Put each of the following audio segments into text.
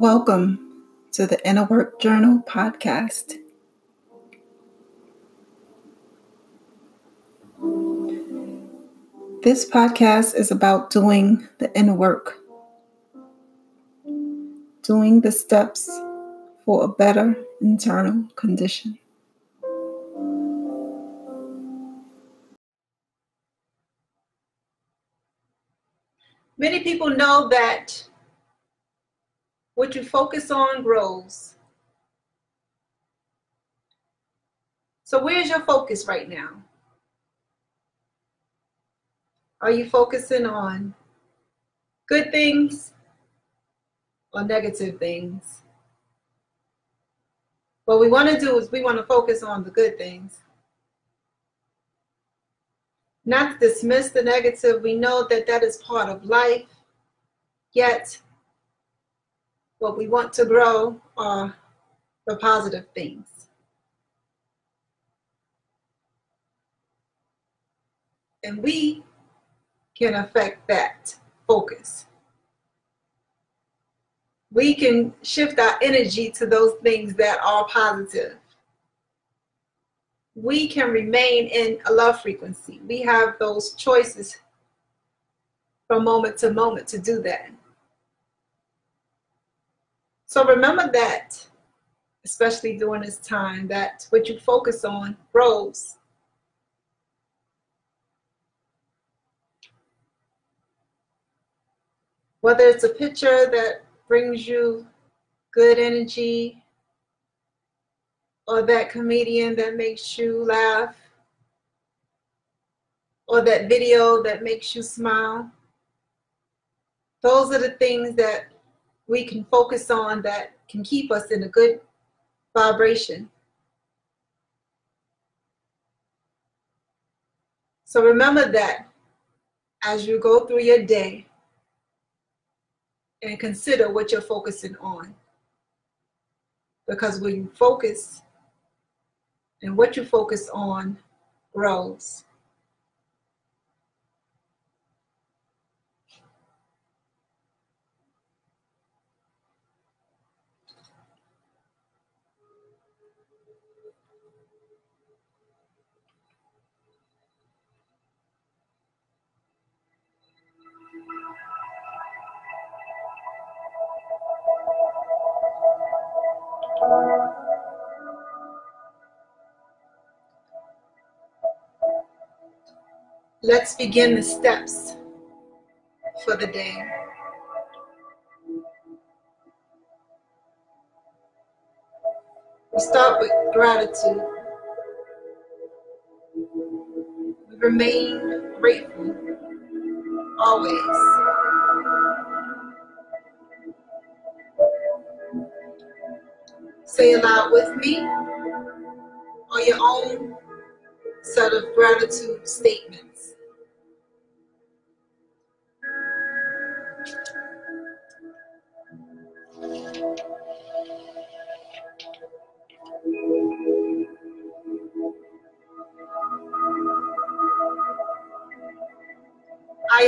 Welcome to the Inner Work Journal podcast. This podcast is about doing the inner work, doing the steps for a better internal condition. Many people know that what you focus on grows. So, where's your focus right now? Are you focusing on good things or negative things? What we want to do is we want to focus on the good things. Not to dismiss the negative, we know that that is part of life, yet what we want to grow are the positive things. And we can affect that focus. We can shift our energy to those things that are positive. We can remain in a love frequency. We have those choices from moment to moment to do that. So remember that, especially during this time, that what you focus on grows. Whether it's a picture that brings you good energy, or that comedian that makes you laugh, or that video that makes you smile. Those are the things that we can focus on that can keep us in a good vibration. So remember that as you go through your day and consider what you're focusing on. Because when you focus and what you focus on grows. Let's begin the steps for the day. We start with gratitude. We remain grateful always. Say aloud with me or your own set of gratitude statements.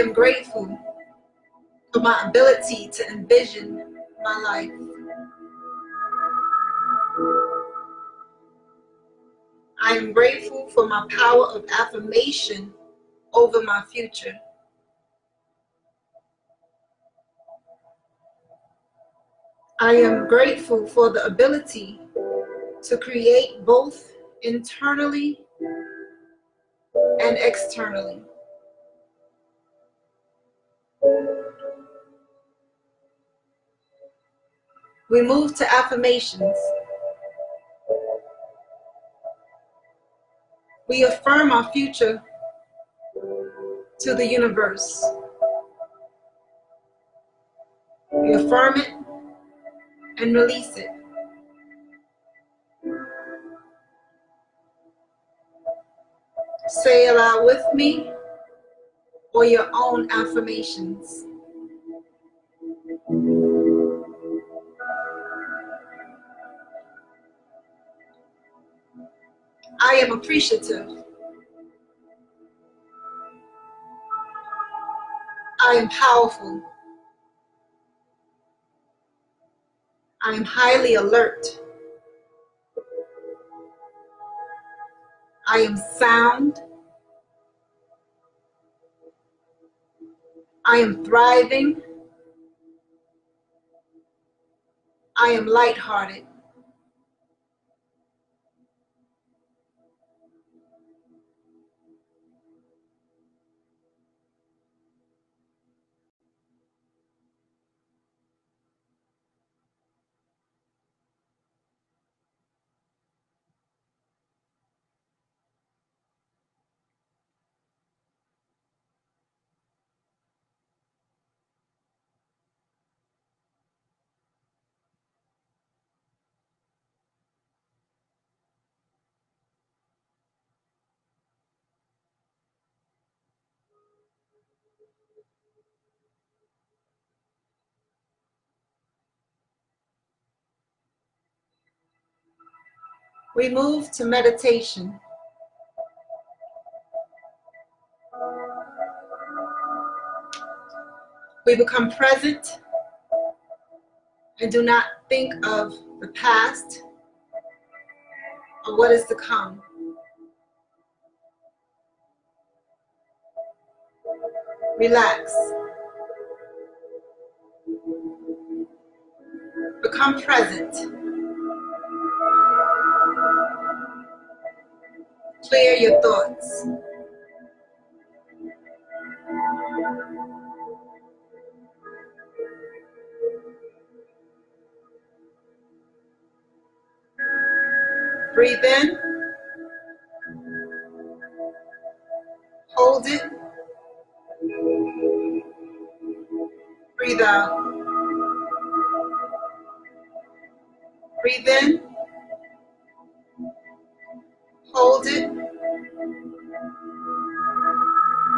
Am grateful for my ability to envision my life. I am grateful for my power of affirmation over my future. I am grateful for the ability to create both internally and externally. We move to affirmations. We affirm our future to the universe. We affirm it and release it. Say aloud with me or your own affirmations. I am appreciative. I am powerful. I am highly alert. I am sound. I am thriving. I am lighthearted. We move to meditation. We become present and do not think of the past or what is to come. Relax. Become present. Clear your thoughts. Breathe in.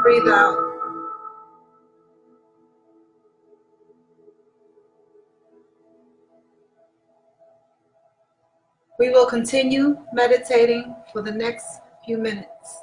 Breathe out. We will continue meditating for the next few minutes.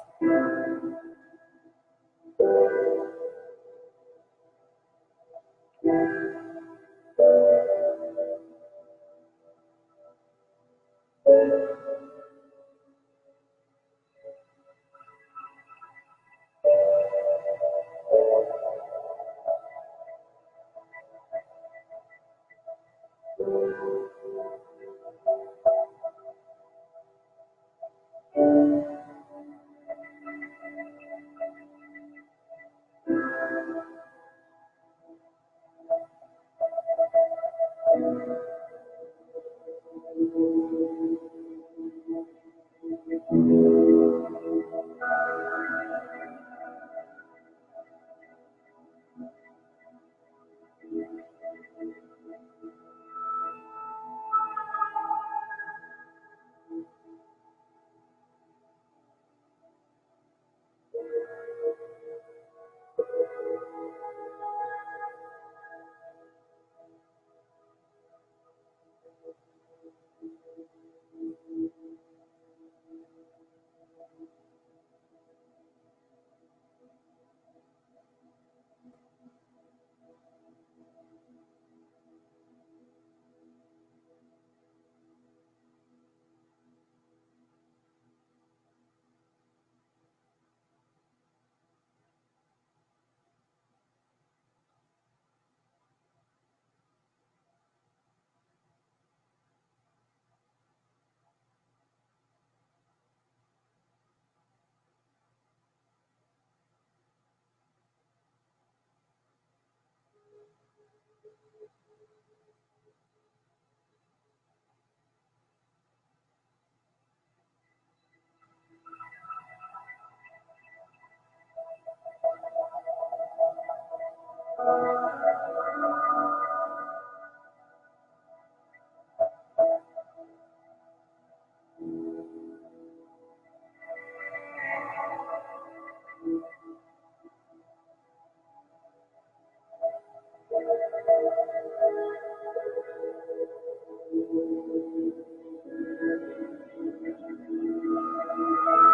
Thank you.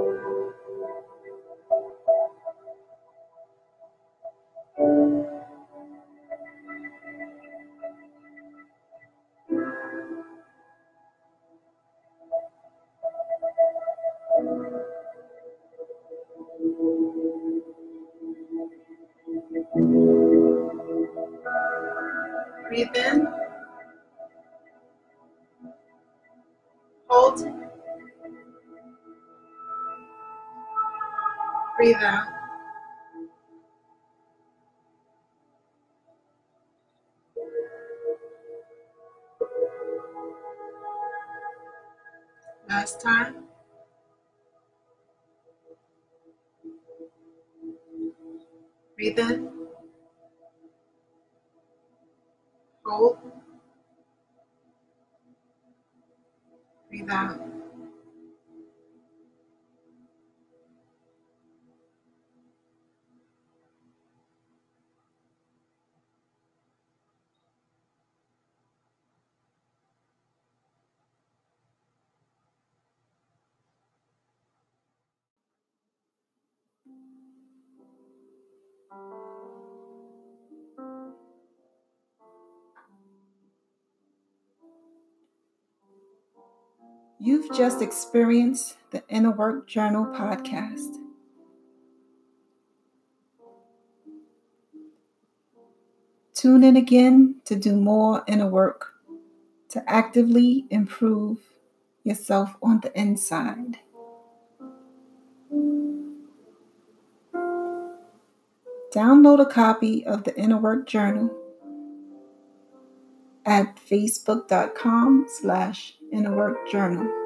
In. Hold. Breathe out. Last time. Breathe in. You've just experienced the Inner Work Journal podcast. Tune in again to do more inner work to actively improve yourself on the inside. Download a copy of the Inner Work Journal at facebook.com slash innerworkjournal.